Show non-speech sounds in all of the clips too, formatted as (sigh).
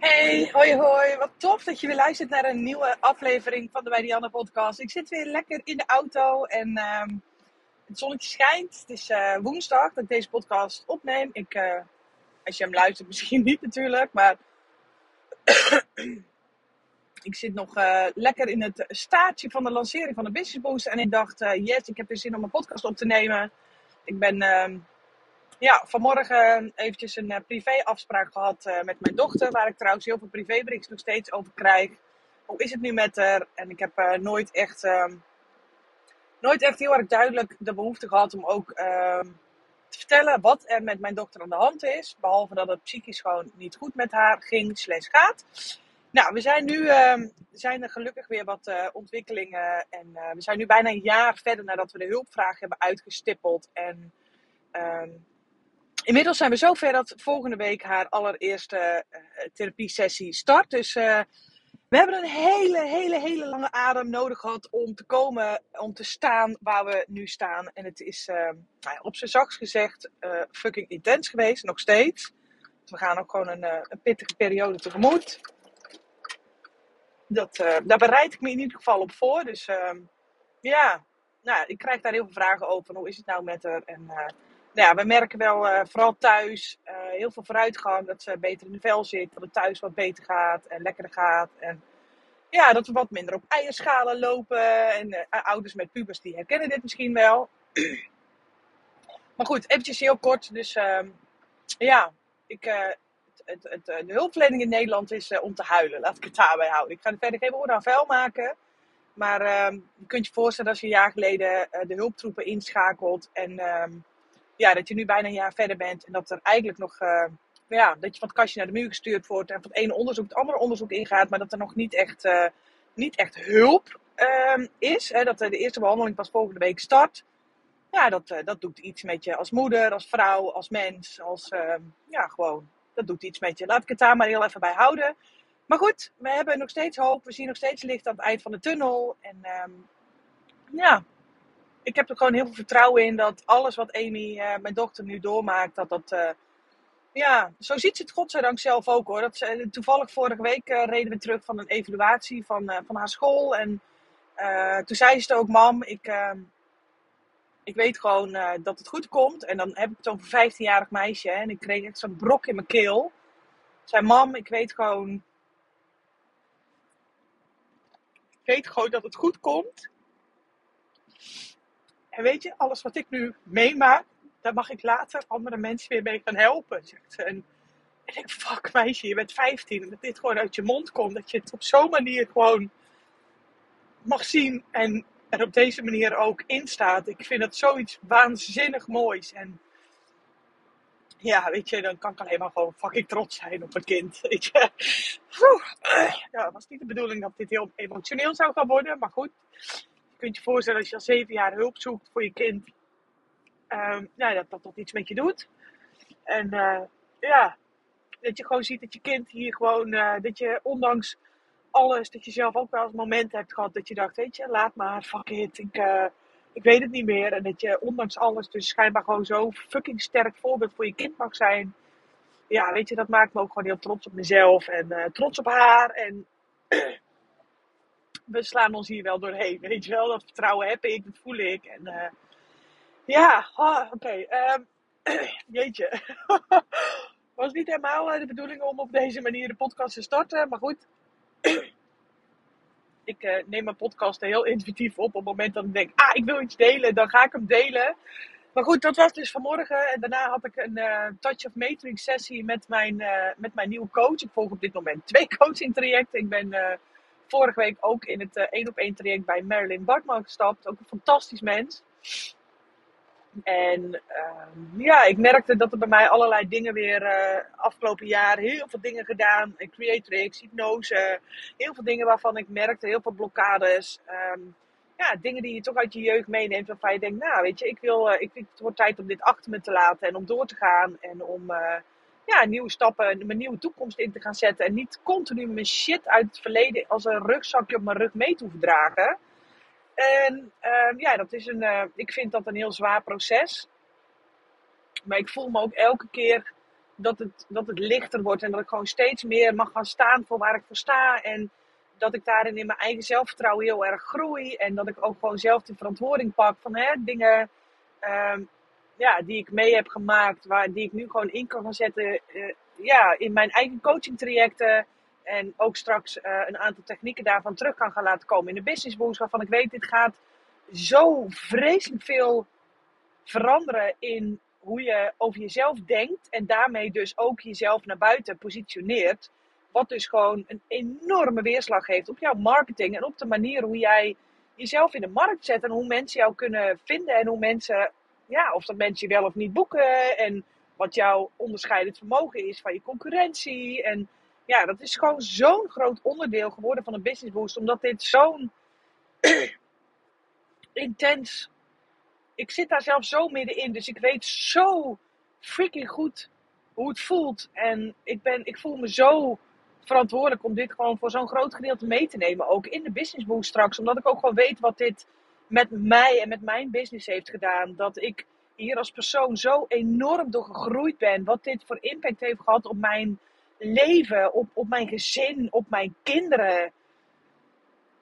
Hey, hoi hoi. Wat tof dat je weer luistert naar een nieuwe aflevering van de Bij podcast. Ik zit weer lekker in de auto en ehm, het zonnetje schijnt. Het is eh, woensdag dat ik deze podcast opneem. Ik, eh, als je hem luistert misschien (laughs) niet natuurlijk, maar (clears throat) ik zit nog eh, lekker in het staartje van de lancering van de Business Boost. En ik dacht, yes, ik heb weer zin om een podcast op te nemen. Ik ben ehm, ja, vanmorgen eventjes een uh, privéafspraak gehad uh, met mijn dochter. Waar ik trouwens heel veel privéberichten nog steeds over krijg. Hoe is het nu met haar? En ik heb nooit, echt, ehm, nooit echt heel erg duidelijk de behoefte gehad om ook ehm, te vertellen wat er met mijn dochter aan de hand is. Behalve dat het psychisch gewoon niet goed met haar ging, slash gaat. Nou, we zijn nu ehm, zijn er gelukkig weer wat ontwikkelingen. En we zijn nu bijna een jaar verder nadat we de hulpvraag hebben uitgestippeld. En Inmiddels zijn we zover dat volgende week haar allereerste uh, therapiesessie start. Dus uh, we hebben een hele, hele, hele lange adem nodig gehad om te komen, om te staan waar we nu staan. En het is uh, nou op zijn zachts gezegd fucking intens geweest, nog steeds. We gaan ook gewoon een, een pittige periode tegemoet. Dat, daar bereid ik me in ieder geval op voor. Dus ehm, ja, nou, ik krijg daar heel veel vragen over. Hoe is het nou met haar? En ja, we merken wel, uh, vooral thuis, uh, heel veel vooruitgang. Dat ze beter in de vel zit. Dat het thuis wat beter gaat en lekkerder gaat. En ja, dat we wat minder op eierschalen lopen. En uh, ouders met pubers die herkennen dit misschien wel. (clears throat) maar goed, eventjes heel kort. Dus ehm, ja, ik, het, het, de hulpverlening in Nederland is om te huilen. Laat ik het daarbij houden. Ik ga er verder geen woorden aan vuil maken. Maar ehm, je kunt je voorstellen als je een jaar geleden de hulptroepen inschakelt. En ehm, ja, dat je nu bijna een jaar verder bent en dat er eigenlijk nog, uh, ja, dat je van het kastje naar de muur gestuurd wordt en van het ene onderzoek het andere onderzoek ingaat, maar dat er nog niet echt, uh, niet echt hulp uh, is. Hè, dat de eerste behandeling pas volgende week start. Ja, dat, dat doet iets met je als moeder, als vrouw, als mens, als, ehm, ja, gewoon, dat doet iets met je. Laat ik het daar maar heel even bij houden. Maar goed, we hebben nog steeds hoop, we zien nog steeds licht aan het eind van de tunnel. En ehm, ja, ik heb er gewoon heel veel vertrouwen in dat alles wat Amy, uh, mijn dochter, nu doormaakt, dat dat. Uh, ja, zo ziet ze het godzijdank zelf ook hoor. Dat ze, toevallig vorige week reden we terug van een evaluatie van, van haar school. En toen zei ze ook, mam, ik, ehm, ik weet gewoon dat het goed komt. En dan heb ik het over een 15-jarig meisje. Hè, en ik kreeg echt zo'n brok in mijn keel. Zei, mam, ik weet gewoon... Ik weet gewoon dat het goed komt. En weet je, alles wat ik nu meemaak, daar mag ik later andere mensen weer mee gaan helpen. En ik denk, fuck meisje, je bent 15 en dat dit gewoon uit je mond komt. Dat je het op zo'n manier gewoon mag zien en er op deze manier ook in staat. Ik vind het zoiets waanzinnig moois. En ja, weet je, dan kan ik alleen maar gewoon fucking trots zijn op mijn kind. (laughs) Weet je. Ja, het was niet de bedoeling dat dit heel emotioneel zou gaan worden, maar goed kunt je voorstellen als je al zeven jaar hulp zoekt voor je kind, um, dat dat toch iets met je doet. En uh, ja, dat je gewoon ziet dat je kind hier gewoon, uh, dat je ondanks alles, dat je zelf ook wel eens momenten hebt gehad dat je dacht, weet je, laat maar, fuck it, ik, uh, ik weet het niet meer. En dat je ondanks alles dus schijnbaar gewoon zo fucking sterk voorbeeld voor je kind mag zijn. Ja, weet je, dat maakt me ook gewoon heel trots op mezelf en trots op haar. En (clears throat) we slaan ons hier wel doorheen. Weet je wel, dat vertrouwen heb ik, dat voel ik. En uh, ja, oh, oké. Okay. Um, ehm, (clears throat) jeetje. (laughs) Was niet helemaal eh, de bedoeling om op deze manier de podcast te starten, maar goed. (clears throat) ik uh, neem mijn podcast heel intuïtief op. Op het moment dat ik denk, ah, ik wil iets delen, dan ga ik hem delen. Maar goed, dat was dus vanmorgen. En daarna had ik een Touch of Matrix sessie met mijn, met mijn nieuwe coach. Ik volg op dit moment twee (laughs) coaching trajecten. Ik ben vorige week ook in het één op één traject bij Marilyn Bartman gestapt. Ook een fantastisch mens. En uh, ja, ik merkte dat er bij mij allerlei dingen weer uh, afgelopen jaar heel veel dingen gedaan. Creatrix, hypnose, heel veel dingen waarvan ik merkte, heel veel blokkades. Um, ja, dingen die je toch uit je jeugd meeneemt waarvan je denkt, nou weet je, ik wil, uh, ik het wordt tijd om dit achter me te laten en om door te gaan en om ja, nieuwe stappen, mijn nieuwe toekomst in te gaan zetten. En niet continu mijn shit uit het verleden als een rugzakje op mijn rug mee te hoeven dragen. En uh, ja, dat is een, uh, ik vind dat een heel zwaar proces. Maar ik voel me ook elke keer dat het, dat het lichter wordt en dat ik gewoon steeds meer mag gaan staan voor waar ik voor sta. En dat ik daarin in mijn eigen zelfvertrouwen heel erg groei. En dat ik ook gewoon zelf de verantwoording pak van hè, dingen ehm, ja, die ik mee heb gemaakt, waar, die ik nu gewoon in kan gaan zetten uh, ja, in mijn eigen coaching trajecten. En ook straks uh, een aantal technieken daarvan terug kan gaan laten komen in de business boost. Waarvan ik weet, dit gaat zo vreselijk veel veranderen in hoe je over jezelf denkt. En daarmee dus ook jezelf naar buiten positioneert. Wat dus gewoon een enorme weerslag heeft op jouw marketing en op de manier hoe jij jezelf in de markt zet. En hoe mensen jou kunnen vinden en hoe mensen, ja, of dat mensen je wel of niet boeken. En wat jouw onderscheidend vermogen is van je concurrentie. En ja, dat is gewoon zo'n groot onderdeel geworden van een business boost. Omdat dit zo'n (clears throat) intens. Ik zit daar zelf zo middenin. Dus ik weet zo freaking goed hoe het voelt. En ik, ben, ik voel me zo verantwoordelijk om dit gewoon voor zo'n groot gedeelte mee te nemen. Ook in de business boost straks. Omdat ik ook gewoon weet wat dit met mij en met mijn business heeft gedaan. Dat ik hier als persoon zo enorm door gegroeid ben. Wat dit voor impact heeft gehad op mijn leven, op, op mijn gezin, op mijn kinderen.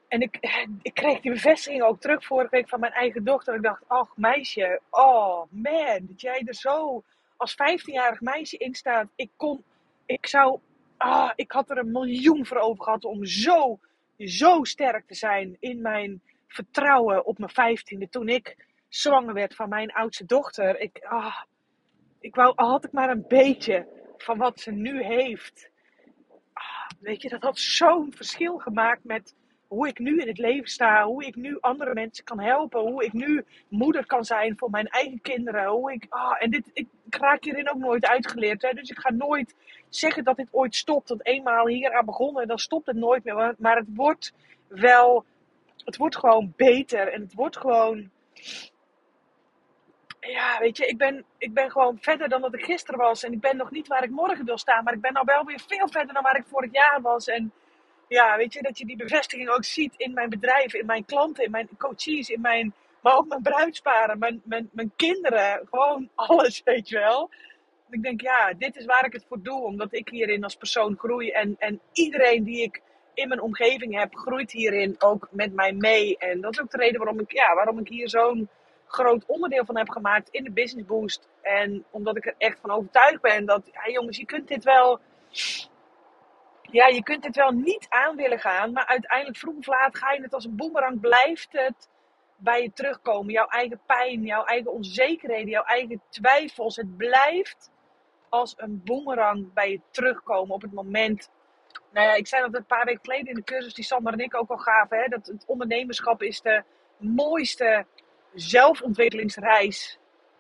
En ik, ik kreeg die bevestiging ook terug vorige week van mijn eigen dochter. Ik dacht, ach meisje, oh man, dat jij er zo als 15-jarig meisje in staat. Ik kon, ik zou, ah, ik had er een miljoen voor over gehad om zo, zo sterk te zijn in mijn vertrouwen op mijn vijftiende. Toen ik zwanger werd van mijn oudste dochter. Ik, ah, ik wou, al had ik maar een beetje van wat ze nu heeft. Ah, weet je, dat had zo'n verschil gemaakt met hoe ik nu in het leven sta. Hoe ik nu andere mensen kan helpen. Hoe ik nu moeder kan zijn voor mijn eigen kinderen. Hoe ik, ah, en dit, ik, raak hierin ook nooit uitgeleerd. Hè, dus ik ga nooit zeggen dat dit ooit stopt. Want eenmaal hier aan begonnen, dan stopt het nooit meer. Maar het wordt wel, het wordt gewoon beter. En het wordt gewoon ja, weet je, ik ben, ik ben gewoon verder dan dat ik gisteren was. En ik ben nog niet waar ik morgen wil staan. Maar ik ben al wel weer veel verder dan waar ik vorig jaar was. En ja, weet je, dat je die bevestiging ook ziet in mijn bedrijf, in mijn klanten, in mijn coaches, in mijn, maar ook mijn bruidsparen, mijn, mijn, mijn kinderen. Gewoon (laughs) alles, weet je wel. Ik denk, ja, dit is waar ik het voor doe. Omdat ik hierin als persoon groei. En, en iedereen die ik in mijn omgeving heb, groeit hierin ook met mij mee. En dat is ook de reden waarom ik, ja, waarom ik hier zo'n groot onderdeel van heb gemaakt in de Business Boost. En omdat ik er echt van overtuigd ben dat, jongens, je kunt dit wel, ja, je kunt dit wel niet aan willen gaan. Maar uiteindelijk vroeg of laat ga je het als een boemerang, blijft het bij je terugkomen. Jouw eigen pijn, jouw eigen onzekerheden, jouw eigen twijfels. Het blijft als een boemerang bij je terugkomen op het moment. Nou ja, ik zei dat een paar weken geleden in de cursus die Sander en ik ook al gaven. Hè, dat het ondernemerschap is de mooiste zelfontwikkelingsreis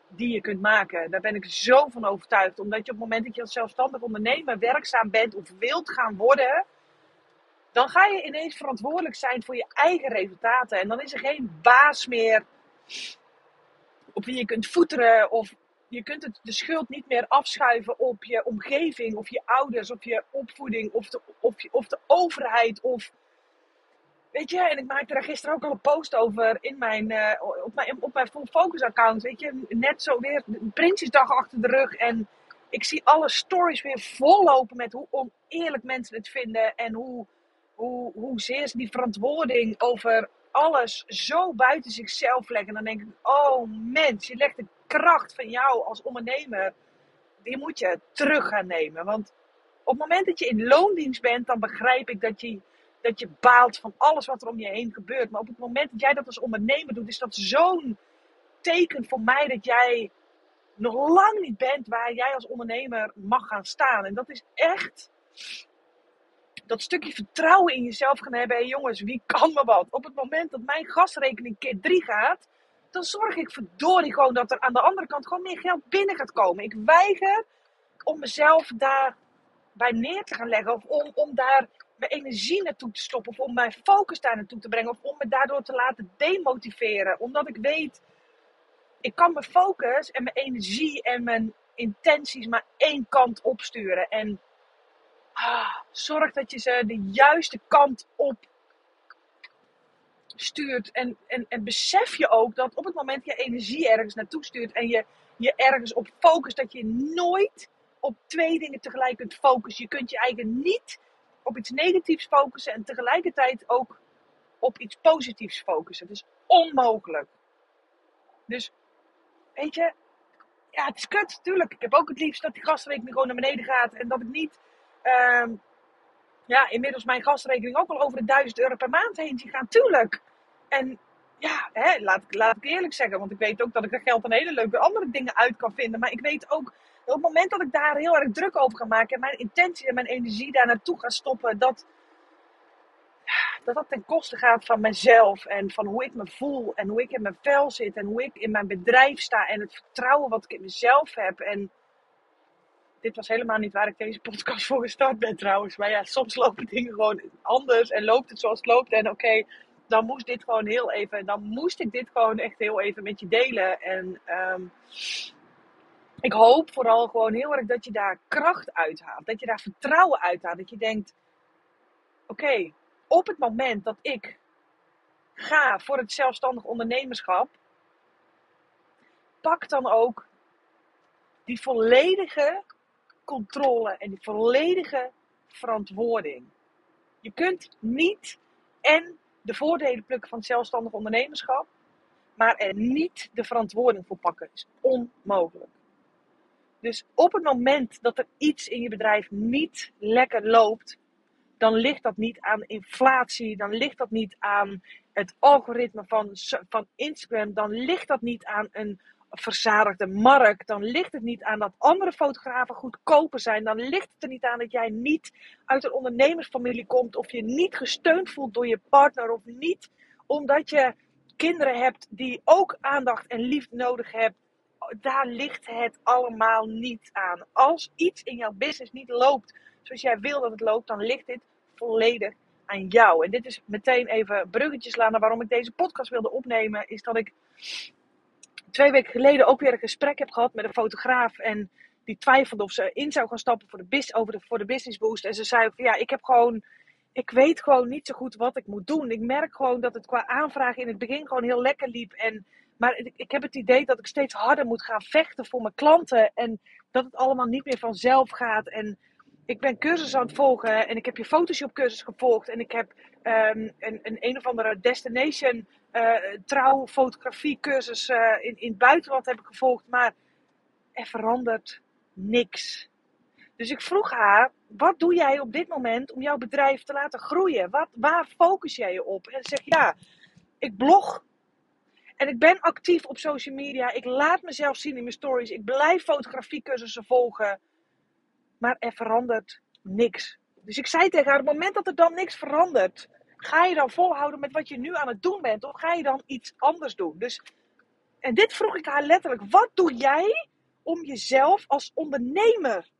die je kunt maken. Daar ben ik zo van overtuigd. Omdat je op het moment dat je als zelfstandig ondernemer werkzaam bent of wilt gaan worden, dan ga je ineens verantwoordelijk zijn voor je eigen resultaten. En dan is er geen baas meer op wie je kunt voeteren of je kunt het, de schuld niet meer afschuiven op je omgeving of je ouders of je opvoeding of de, of, of de overheid of Weet je, en ik maakte daar gisteren ook al een post over in mijn, uh, op, mijn, op mijn Full Focus account. Weet je, net zo weer Prinsjesdag achter de rug. En ik zie alle stories weer vollopen met hoe oneerlijk mensen het vinden. En hoe, hoe, hoe zeer ze die verantwoording over alles zo buiten zichzelf leggen. En dan denk ik, oh mens, je legt de kracht van jou als ondernemer. Die moet je terug gaan nemen. Want op het moment dat je in loondienst bent, dan begrijp ik dat je dat je baalt van alles wat er om je heen gebeurt. Maar op het moment dat jij dat als ondernemer doet, is dat zo'n teken voor mij dat jij nog lang niet bent waar jij als ondernemer mag gaan staan. En dat is echt dat stukje vertrouwen in jezelf gaan hebben. Hé jongens, wie kan me wat? Op het moment dat mijn gasrekening keer 3 gaat, dan zorg ik verdorie gewoon dat er aan de andere kant gewoon meer geld binnen gaat komen. Ik weiger om mezelf daar bij neer te gaan leggen of om, om daar mijn energie naartoe te stoppen. Of om mijn focus daar naartoe te brengen. Of om me daardoor te laten demotiveren. Omdat ik weet, ik kan mijn focus en mijn energie en mijn intenties maar één kant opsturen. En zorg dat je ze de juiste kant op stuurt. En, en, en besef je ook dat op het moment je energie ergens naartoe stuurt en je je ergens op focust, dat je nooit op twee dingen tegelijk kunt focussen. Je kunt je eigen niet op iets negatiefs focussen en tegelijkertijd ook op iets positiefs focussen. Dat is onmogelijk. Dus, weet je, ja, het is kut, natuurlijk. Ik heb ook het liefst dat die gastrekening gewoon naar beneden gaat en dat ik niet, ehm, ja, inmiddels mijn gastrekening ook al over de 1000 euro per maand heen zie gaan, tuurlijk. En ja, hè, laat, laat ik eerlijk zeggen, want ik weet ook dat ik dat geld aan hele leuke andere dingen uit kan vinden. Maar ik weet ook op het moment dat ik daar heel erg druk over ga maken en mijn intentie en mijn energie daar naartoe ga stoppen, dat, dat dat ten koste gaat van mezelf en van hoe ik me voel en hoe ik in mijn vel zit en hoe ik in mijn bedrijf sta en het vertrouwen wat ik in mezelf heb. En dit was helemaal niet waar ik deze podcast voor gestart ben trouwens. Maar ja, soms lopen dingen gewoon anders en loopt het zoals het loopt. En oké, dan moest dit gewoon heel even, dan moest ik dit gewoon echt heel even met je delen. En um, ik hoop vooral gewoon heel erg dat je daar kracht uithaalt. Dat je daar vertrouwen uithaalt. Dat je denkt: oké, op het moment dat ik ga voor het zelfstandig ondernemerschap, pak dan ook die volledige controle en die volledige verantwoording. Je kunt niet en de voordelen plukken van zelfstandig ondernemerschap, maar er niet de verantwoording voor pakken. Is onmogelijk. Dus op het moment dat er iets in je bedrijf niet lekker loopt, dan ligt dat niet aan inflatie, dan ligt dat niet aan het algoritme van, van Instagram, dan ligt dat niet aan een verzadigde markt, dan ligt het niet aan dat andere fotografen goedkoper zijn, dan ligt het er niet aan dat jij niet uit een ondernemersfamilie komt of je niet gesteund voelt door je partner of niet omdat je kinderen hebt die ook aandacht en liefde nodig hebben daar ligt het allemaal niet aan. Als iets in jouw business niet loopt zoals jij wil dat het loopt, dan ligt dit volledig aan jou. En dit is meteen even bruggetjes laten waarom ik deze podcast wilde opnemen. Is dat ik twee weken geleden ook weer een gesprek heb gehad met een fotograaf. En die twijfelde of ze in zou gaan stappen voor de, over de, voor de business boost. En ze zei ja, ik heb gewoon ik weet gewoon niet zo goed wat ik moet doen. Ik merk gewoon dat het qua aanvragen in het begin gewoon heel lekker liep. En maar ik heb het idee dat ik steeds harder moet gaan vechten voor mijn klanten. En dat het allemaal niet meer vanzelf gaat. En ik ben cursus aan het volgen. En ik heb je Photoshop cursus gevolgd. En ik heb um, een, een een of andere destination uh, trouw fotografie cursus uh, in, in het buitenland heb ik gevolgd. Maar er verandert niks. Dus ik vroeg haar, wat doe jij op dit moment om jouw bedrijf te laten groeien? Wat, waar focus jij je op? En ze zegt, ja, ik blog en ik ben actief op social media. Ik laat mezelf zien in mijn stories. Ik blijf fotografiecursussen volgen. Maar er verandert niks. Dus ik zei tegen haar, op het moment dat er dan niks verandert, ga je dan volhouden met wat je nu aan het doen bent? Of ga je dan iets anders doen? Dus, en dit vroeg ik haar letterlijk. Wat doe jij om jezelf als ondernemer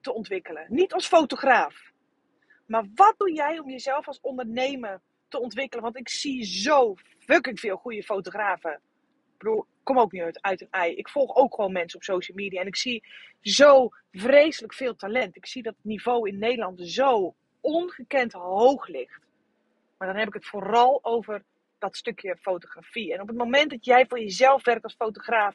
te ontwikkelen? Niet als fotograaf. Maar wat doe jij om jezelf als ondernemer te ontwikkelen? Want ik zie zo fucking veel goede fotografen. Ik bedoel, kom ook niet uit, uit een ei. Ik volg ook gewoon mensen op social media. En ik zie zo vreselijk veel talent. Ik zie dat het niveau in Nederland zo ongekend hoog ligt. Maar dan heb ik het vooral over dat stukje fotografie. En op het moment dat jij voor jezelf werkt als fotograaf,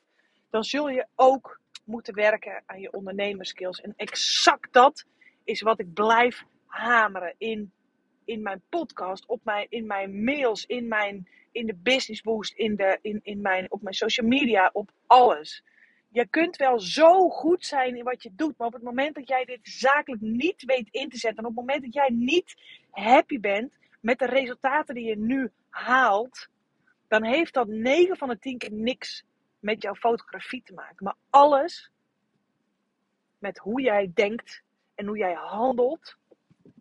dan zul je ook moeten werken aan je ondernemerskills. En exact dat is wat ik blijf hameren in, in mijn podcast, op mijn, in mijn mails, in mijn in de business boost, in de, in, in mijn, op mijn social media, op alles. Je kunt wel zo goed zijn in wat je doet, maar op het moment dat jij dit zakelijk niet weet in te zetten, en op het moment dat jij niet happy bent met de resultaten die je nu haalt, dan heeft dat 9 van de 10 keer niks met jouw fotografie te maken. Maar alles met hoe jij denkt en hoe jij handelt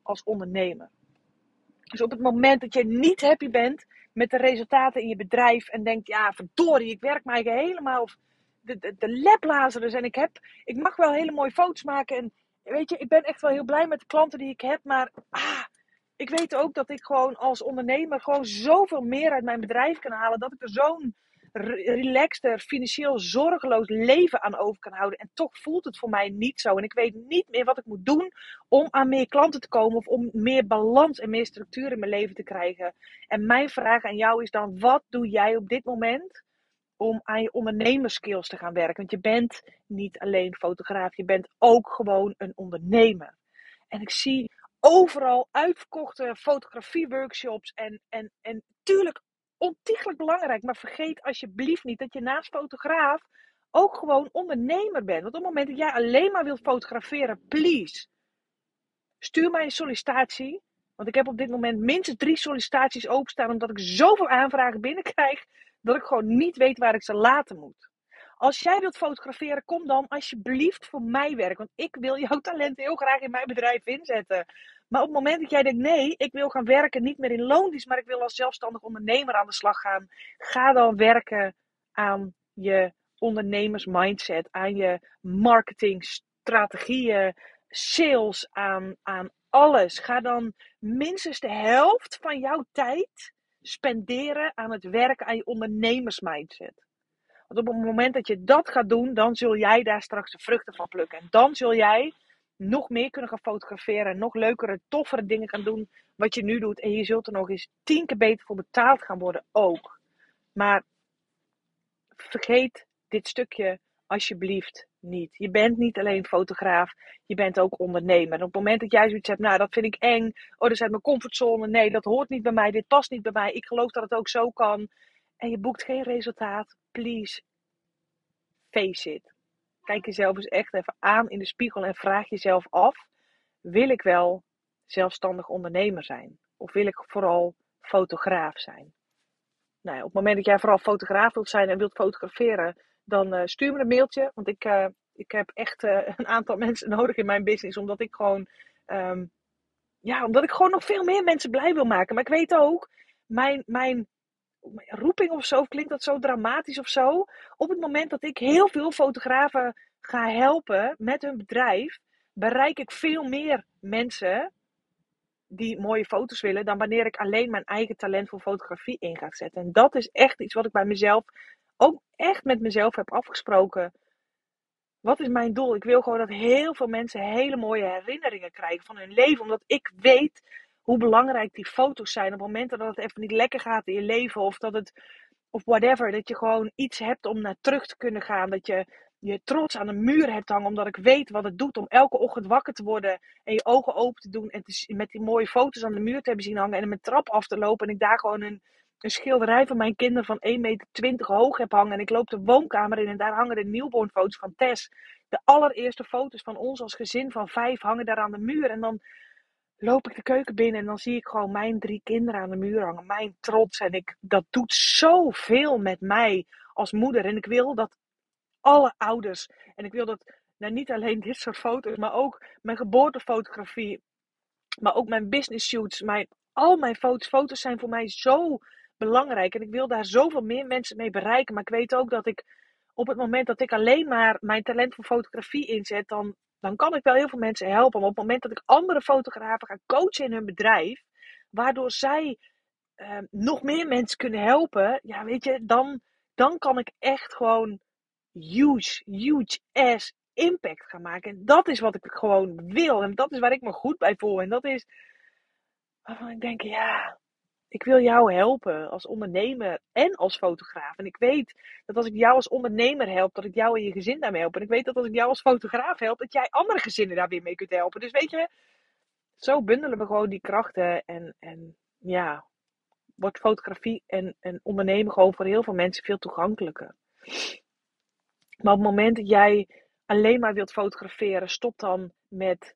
als ondernemer. Dus op het moment dat je niet happy bent met de resultaten in je bedrijf en denkt, ja, verdorie, ik werk mij helemaal de, de, de en ik, heb, ik mag wel hele mooie foto's maken en weet je, ik ben echt wel heel blij met de klanten die ik heb, maar ah, ik weet ook dat ik gewoon als ondernemer gewoon zoveel meer uit mijn bedrijf kan halen, dat ik er zo'n relaxter, financieel zorgeloos leven aan over kan houden. En toch voelt het voor mij niet zo. En ik weet niet meer wat ik moet doen om aan meer klanten te komen of om meer balans en meer structuur in mijn leven te krijgen. En mijn vraag aan jou is dan: wat doe jij op dit moment om aan je ondernemerskills te gaan werken. Want je bent niet alleen fotograaf, je bent ook gewoon een ondernemer. En ik zie overal uitverkochte fotografie-workshops. En, en, en tuurlijk ontiegelijk belangrijk. Maar vergeet alsjeblieft niet dat je naast fotograaf ook gewoon ondernemer bent. Want op het moment dat jij alleen maar wilt fotograferen, please. Stuur mij een sollicitatie. Want ik heb op dit moment minstens drie sollicitaties openstaan. Omdat ik zoveel aanvragen binnenkrijg. Dat ik gewoon niet weet waar ik ze laten moet. Als jij wilt fotograferen, kom dan alsjeblieft voor mij werken. Want ik wil jouw (laughs) talent heel graag in mijn bedrijf inzetten. Maar op het moment dat jij denkt, nee, ik wil gaan werken, niet meer in loondienst, maar ik wil als zelfstandig ondernemer aan de slag gaan. Ga dan werken aan je ondernemersmindset, aan je marketingstrategieën, sales, aan, aan alles. Ga dan minstens de helft van jouw tijd spenderen aan het werken aan je ondernemersmindset. Want op het moment dat je dat gaat doen, dan zul jij daar straks de vruchten van plukken. En dan zul jij nog meer kunnen gaan fotograferen. Nog leukere, toffere dingen gaan doen wat je nu doet. En je zult er nog eens tien keer beter voor betaald gaan worden ook. Maar vergeet dit stukje alsjeblieft niet. Je bent niet alleen fotograaf, je bent ook ondernemer. En op het moment dat jij zoiets hebt, nou dat vind ik eng, oh dat is uit mijn comfortzone, nee dat hoort niet bij mij, dit past niet bij mij, ik geloof dat het ook zo kan. En je boekt geen resultaat, please, face it. Kijk jezelf eens echt even aan in de spiegel en vraag jezelf af: wil ik wel zelfstandig ondernemer zijn? Of wil ik vooral fotograaf zijn? Nou op het moment dat jij vooral fotograaf wilt zijn en wilt fotograferen, dan uh, stuur me een mailtje. Want ik, uh, ik heb echt uh, (laughs) een aantal mensen nodig in mijn business. Omdat ik gewoon, um, ja, omdat ik gewoon nog veel meer mensen blij wil maken. Maar ik weet ook, mijn, mijn roeping of zo, klinkt dat zo dramatisch of zo. Op het moment dat ik heel veel fotografen ga helpen met hun bedrijf, bereik ik veel meer mensen die mooie foto's willen, dan wanneer ik alleen mijn eigen talent voor fotografie in ga zetten. En dat is echt iets wat ik bij mezelf ook echt met mezelf heb afgesproken. Wat is mijn doel? Ik wil gewoon dat heel veel mensen hele mooie herinneringen krijgen van hun leven. Omdat ik weet hoe belangrijk die foto's zijn. Op momenten dat het even niet lekker gaat in je leven of dat het, of whatever, dat je gewoon iets hebt om naar terug te kunnen gaan. Dat je je trots aan de muur hebt hangen, omdat ik weet wat het doet om elke ochtend wakker te worden en je ogen open te doen en te, met die mooie foto's aan de muur te hebben zien hangen en mijn trap af te lopen en ik daar gewoon een, een schilderij van mijn kinderen van 1,20 meter hoog heb hangen en ik loop de woonkamer in en daar hangen de newborn foto's van Tess. De allereerste foto's van ons als gezin van vijf hangen daar aan de muur en dan loop ik de keuken binnen en dan zie ik gewoon mijn drie kinderen aan de muur hangen. Mijn trots. En ik, dat doet zoveel met mij als moeder. En ik wil dat alle ouders, en ik wil dat nou, niet alleen dit soort foto's, maar ook mijn geboortefotografie, maar ook mijn business shoots, mijn, al mijn foto's. Foto's zijn voor mij zo belangrijk. En ik wil daar zoveel meer mensen mee bereiken. Maar ik weet ook dat ik op het moment dat ik alleen maar mijn talent voor fotografie inzet, dan dan kan ik wel heel veel mensen helpen. Maar op het moment dat ik andere fotografen ga coachen in hun bedrijf, waardoor zij uh, nog meer mensen kunnen helpen, ja, weet je, dan, dan kan ik echt gewoon huge, huge ass impact gaan maken. En dat is wat ik gewoon wil. En dat is waar ik me goed bij voel. En dat is waarvan ik denk, ja, ik wil jou helpen als ondernemer en als fotograaf. En ik weet dat als ik jou als ondernemer help, dat ik jou en je gezin daarmee help. En ik weet dat als ik jou als fotograaf help, dat jij andere gezinnen daar weer mee kunt helpen. Dus weet je, zo bundelen we gewoon die krachten. En, en ja, wordt fotografie en, en ondernemen gewoon voor heel veel mensen veel toegankelijker. Maar op het moment dat jij alleen maar wilt fotograferen, stop dan met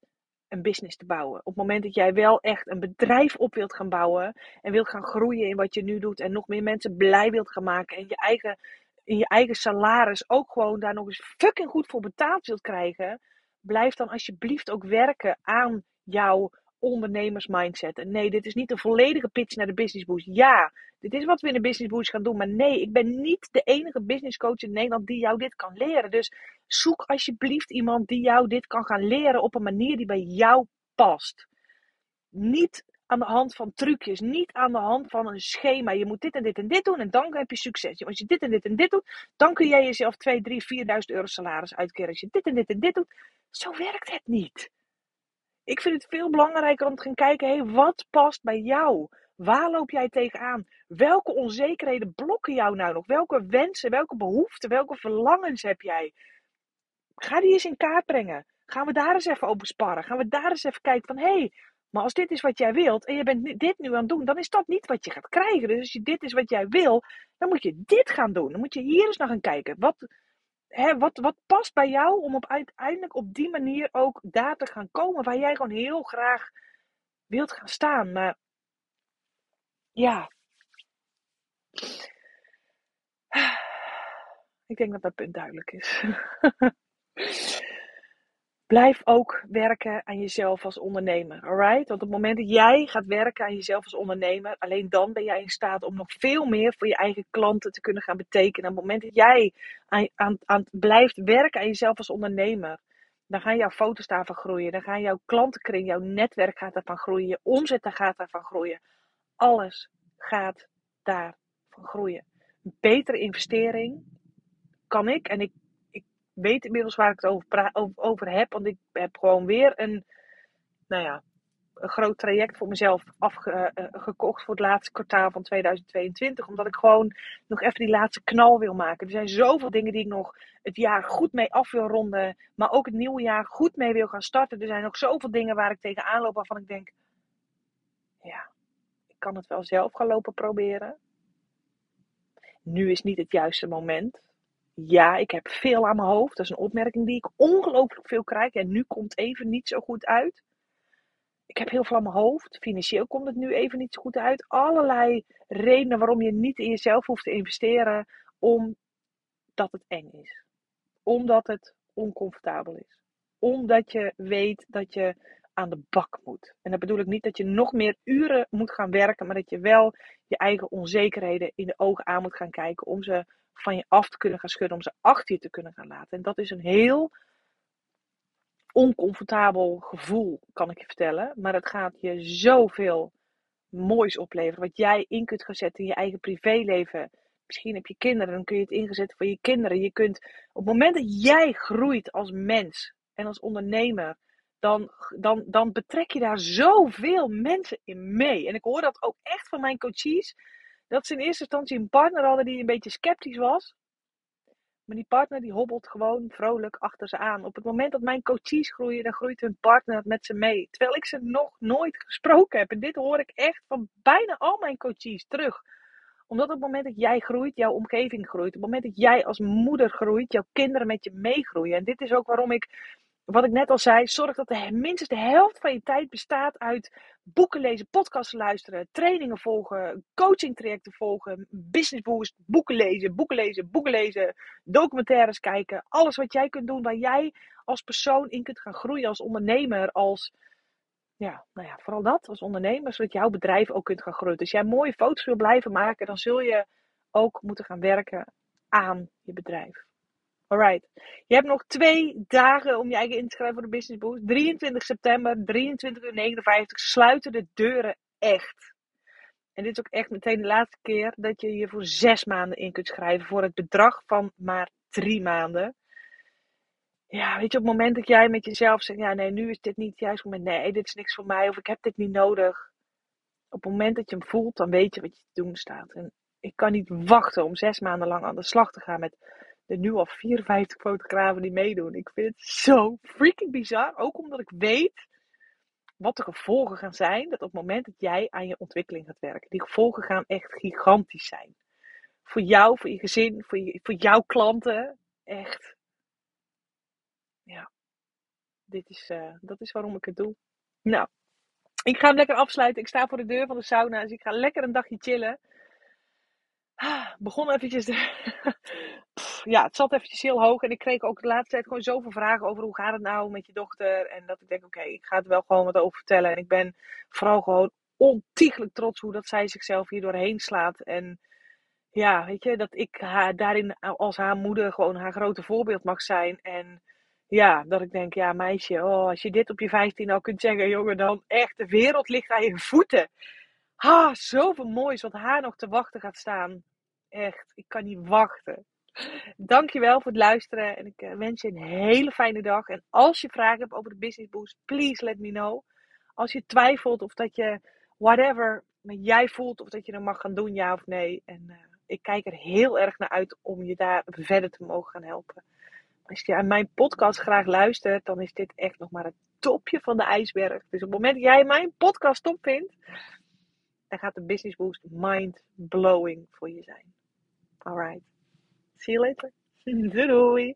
een business te bouwen. Op het moment dat jij wel echt een bedrijf op wilt gaan bouwen en wilt gaan groeien in wat je nu doet en nog meer mensen blij wilt gaan maken en je eigen, in je eigen salaris ook gewoon daar nog eens fucking goed voor betaald wilt krijgen, blijf dan alsjeblieft ook werken aan jouw ondernemersmindset. En nee, dit is niet de volledige pitch naar de Business Boost. Ja, dit is wat we in de Business Boost gaan doen. Maar nee, ik ben niet de enige business coach in Nederland die jou dit kan leren. Dus zoek alsjeblieft iemand die jou dit kan gaan leren op een manier die bij jou past. Niet aan de hand van trucjes, niet aan de hand van een schema. Je moet dit en dit en dit doen en dan heb je succes. Als je dit en dit en dit doet, dan kun jij jezelf 2, 3, 4.000 euro salaris uitkeren. Als je dit en dit en dit doet, zo werkt het niet. Ik vind het veel belangrijker om te gaan kijken, hé, hey, wat past bij jou? Waar loop jij tegenaan? Welke onzekerheden blokken jou nou nog? Welke wensen, welke behoeften, welke verlangens heb jij? Ga die eens in kaart brengen. Gaan we daar eens even over sparren? Gaan we daar eens even kijken van, hé, hey, maar als dit is wat jij wilt en je bent dit nu aan het doen, dan is dat niet wat je gaat krijgen. Dus als je dit is wat jij wil, dan moet je dit gaan doen. Dan moet je hier eens naar gaan kijken. Wat, hè, wat, wat past bij jou om op uiteindelijk op die manier ook daar te gaan komen waar jij gewoon heel graag wilt gaan staan. Maar ja. Ik denk dat dat punt duidelijk is. (laughs) Blijf ook werken aan jezelf als ondernemer. Alright? Want op het moment dat jij gaat werken aan jezelf als ondernemer, alleen dan ben jij in staat om nog veel meer voor je eigen klanten te kunnen gaan betekenen. Op het moment dat jij aan, aan, aan blijft werken aan jezelf als ondernemer, dan gaan jouw foto's daarvan groeien. Dan gaan jouw klantenkring, jouw netwerk gaat daarvan groeien. Je omzet gaat daarvan groeien. Alles gaat daarvan groeien. Een betere investering kan ik, en ik weet inmiddels waar ik het over, over, heb. Want ik heb gewoon weer een, nou ja, een groot traject voor mezelf afgekocht voor het laatste kwartaal van 2022. Omdat ik gewoon nog even die laatste knal wil maken. Er zijn zoveel dingen die ik nog het jaar goed mee af wil ronden. Maar ook het nieuwe jaar goed mee wil gaan starten. Er zijn nog zoveel dingen waar ik tegenaan loop waarvan ik denk... Ja, ik kan het wel zelf gaan lopen proberen. Nu is niet het juiste moment. Ja, ik heb veel aan mijn hoofd. Dat is een opmerking die ik ongelooflijk veel krijg. En nu komt even niet zo goed uit. Ik heb heel veel aan mijn hoofd. Financieel komt het nu even niet zo goed uit. Allerlei redenen waarom je niet in jezelf hoeft te investeren. Omdat het eng is. Omdat het oncomfortabel is. Omdat je weet dat je aan de bak moet. En dat bedoel ik niet dat je nog meer uren moet gaan werken. Maar dat je wel je eigen onzekerheden in de ogen aan moet gaan kijken. Om ze van je af te kunnen gaan schudden, om ze achter je te kunnen gaan laten. En dat is een heel oncomfortabel gevoel, kan ik je vertellen. Maar het gaat je zoveel moois opleveren. Wat jij in kunt gaan zetten in je eigen privéleven. Misschien heb je kinderen, dan kun je het inzetten voor je kinderen. Je kunt, op het moment dat jij groeit als mens en als ondernemer, dan, dan, dan betrek je daar zoveel mensen in mee. En ik hoor dat ook echt van mijn coaches dat ze in eerste instantie een partner hadden die een beetje sceptisch was. Maar die partner die hobbelt gewoon vrolijk achter ze aan. Op het moment dat mijn coaches groeien, dan groeit hun partner met ze mee. Terwijl ik ze nog nooit gesproken heb. En dit hoor ik echt van bijna al mijn coaches terug. Omdat op het moment dat jij groeit, jouw omgeving groeit. Op het moment dat jij als moeder groeit, jouw kinderen met je meegroeien. En dit is ook waarom ik wat ik net al zei, zorg dat de, minstens de helft van je tijd bestaat uit boeken lezen, podcasts luisteren, trainingen volgen, coaching trajecten volgen, business boost, boeken lezen, boeken lezen, boeken lezen, documentaires kijken. Alles wat jij kunt doen waar jij als persoon in kunt gaan groeien, als ondernemer, als, ja, nou ja, vooral dat, als ondernemer, zodat jouw bedrijf ook kunt gaan groeien. Dus jij mooie foto's wil blijven maken, dan zul je ook moeten gaan werken aan je bedrijf. Alright. Je hebt nog twee dagen om je eigen in te schrijven voor de Business Boost. 23 september, 23 uur 59, sluiten de deuren echt. En dit is ook echt meteen de laatste keer dat je je voor zes maanden in kunt schrijven voor het bedrag van maar drie maanden. Ja, weet je, op het moment dat jij met jezelf zegt, ja nee, nu is dit niet het juiste moment. Nee, dit is niks voor mij of ik heb dit niet nodig. Op het moment dat je hem voelt, dan weet je wat je te doen staat. En ik kan niet wachten om zes maanden lang aan de slag te gaan met er nu al 54 fotografen die meedoen. Ik vind het zo freaking bizar. Ook omdat ik weet wat de gevolgen gaan zijn. Dat op het moment dat jij aan je ontwikkeling gaat werken. Die gevolgen gaan echt gigantisch zijn. Voor jou, voor je gezin, voor, je, voor jouw klanten. Echt. Ja. Dit is, uh, dat is waarom ik het doe. Nou. Ik ga hem lekker afsluiten. Ik sta voor de deur van de sauna. Dus ik ga lekker een dagje chillen. Begon eventjes. (laughs) ja, het zat eventjes heel hoog. En ik kreeg ook de laatste tijd gewoon zoveel vragen over hoe gaat het nou met je dochter. En dat ik denk, oké, ik ga er wel gewoon wat over vertellen. En ik ben vooral gewoon ontiegelijk trots hoe dat zij zichzelf hier doorheen slaat. En ja, weet je, dat ik haar daarin als haar moeder gewoon haar grote voorbeeld mag zijn. En ja, dat ik denk, ja meisje, oh, als je dit op je 15 al kunt zeggen, jongen, dan echt, de wereld ligt aan je voeten. Ah, zoveel moois wat haar nog te wachten gaat staan. Echt, ik kan niet wachten. Dankjewel voor het luisteren en ik eh, wens je een hele fijne dag. En als je vragen hebt over de Business Boost, please let me know. Als je twijfelt of dat je whatever maar jij voelt of dat je dat mag gaan doen, ja of nee. En eh, ik kijk er heel erg naar uit om je daar verder te mogen gaan helpen. Als je aan mijn podcast graag luistert, dan is dit echt nog maar het topje van de ijsberg. Dus op het moment dat jij mijn podcast top vindt, dan gaat de business boost mind blowing voor je zijn. Alright. See you later. (laughs) doei doei.